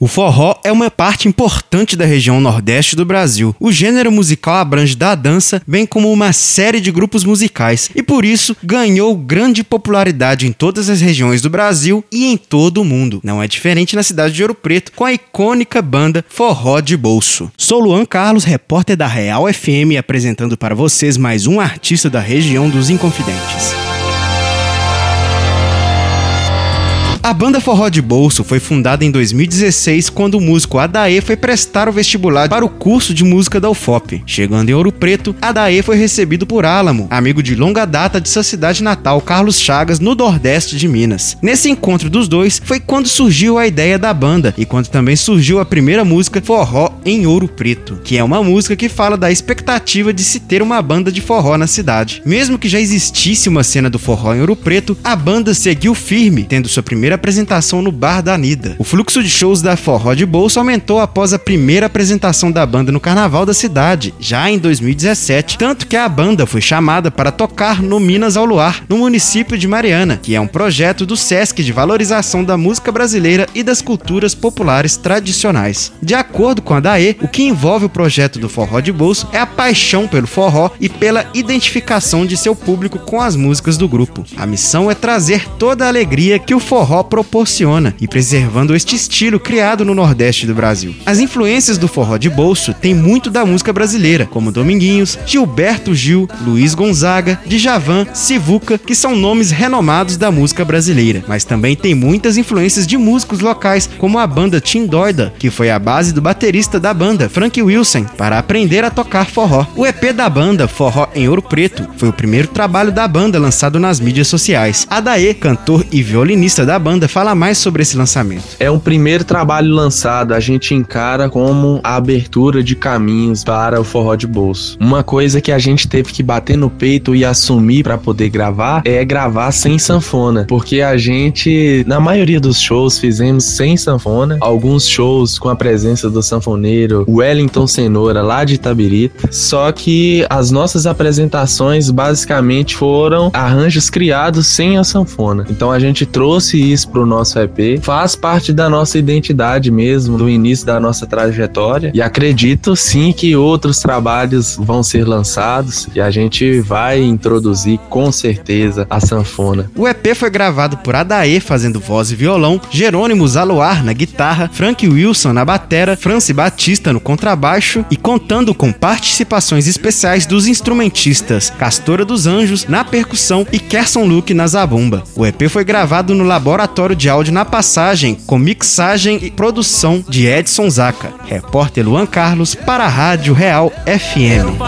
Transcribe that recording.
O forró é uma parte importante da região nordeste do Brasil. O gênero musical abrange da dança, bem como uma série de grupos musicais, e por isso ganhou grande popularidade em todas as regiões do Brasil e em todo o mundo. Não é diferente na cidade de Ouro Preto, com a icônica banda Forró de Bolso. Sou Luan Carlos, repórter da Real FM, apresentando para vocês mais um artista da região dos Inconfidentes. A banda Forró de Bolso foi fundada em 2016 quando o músico Adaê foi prestar o vestibular para o curso de música da UFOP. Chegando em Ouro Preto, Adaê foi recebido por Álamo, amigo de longa data de sua cidade natal, Carlos Chagas, no Nordeste de Minas. Nesse encontro dos dois foi quando surgiu a ideia da banda e quando também surgiu a primeira música Forró em Ouro Preto, que é uma música que fala da expectativa de se ter uma banda de forró na cidade. Mesmo que já existisse uma cena do forró em Ouro Preto, a banda seguiu firme, tendo sua primeira apresentação no Bar da Nida. O fluxo de shows da Forró de Bolso aumentou após a primeira apresentação da banda no Carnaval da cidade, já em 2017, tanto que a banda foi chamada para tocar no Minas ao Luar, no município de Mariana, que é um projeto do SESC de valorização da música brasileira e das culturas populares tradicionais. De acordo com a DAE, o que envolve o projeto do Forró de Bolso é a paixão pelo forró e pela identificação de seu público com as músicas do grupo. A missão é trazer toda a alegria que o forró proporciona e preservando este estilo criado no Nordeste do Brasil. As influências do forró de bolso têm muito da música brasileira, como Dominguinhos, Gilberto Gil, Luiz Gonzaga, Djavan, Sivuca, que são nomes renomados da música brasileira, mas também tem muitas influências de músicos locais, como a banda Tim Doida, que foi a base do baterista da banda, Frank Wilson, para aprender a tocar forró. O EP da banda, Forró em Ouro Preto, foi o primeiro trabalho da banda lançado nas mídias sociais. Adaê, cantor e violinista da banda, banda fala mais sobre esse lançamento. É o primeiro trabalho lançado, a gente encara como a abertura de caminhos para o forró de bolso. Uma coisa que a gente teve que bater no peito e assumir para poder gravar é gravar sem sanfona, porque a gente, na maioria dos shows, fizemos sem sanfona, alguns shows com a presença do sanfoneiro Wellington Cenoura lá de Itabirita. Só que as nossas apresentações basicamente foram arranjos criados sem a sanfona. Então a gente trouxe isso pro nosso EP, faz parte da nossa identidade mesmo, do início da nossa trajetória. E acredito sim que outros trabalhos vão ser lançados e a gente vai introduzir com certeza a sanfona. O EP foi gravado por Adaê fazendo voz e violão, Jerônimo Zaluar na guitarra, Frank Wilson na batera, Franci Batista no contrabaixo e contando com participações especiais dos instrumentistas Castora dos Anjos na percussão e Kerson Luke na zabumba. O EP foi gravado no laboratório laboratório de áudio na passagem, com mixagem e produção de Edson Zaca. Repórter Luan Carlos para a Rádio Real FM.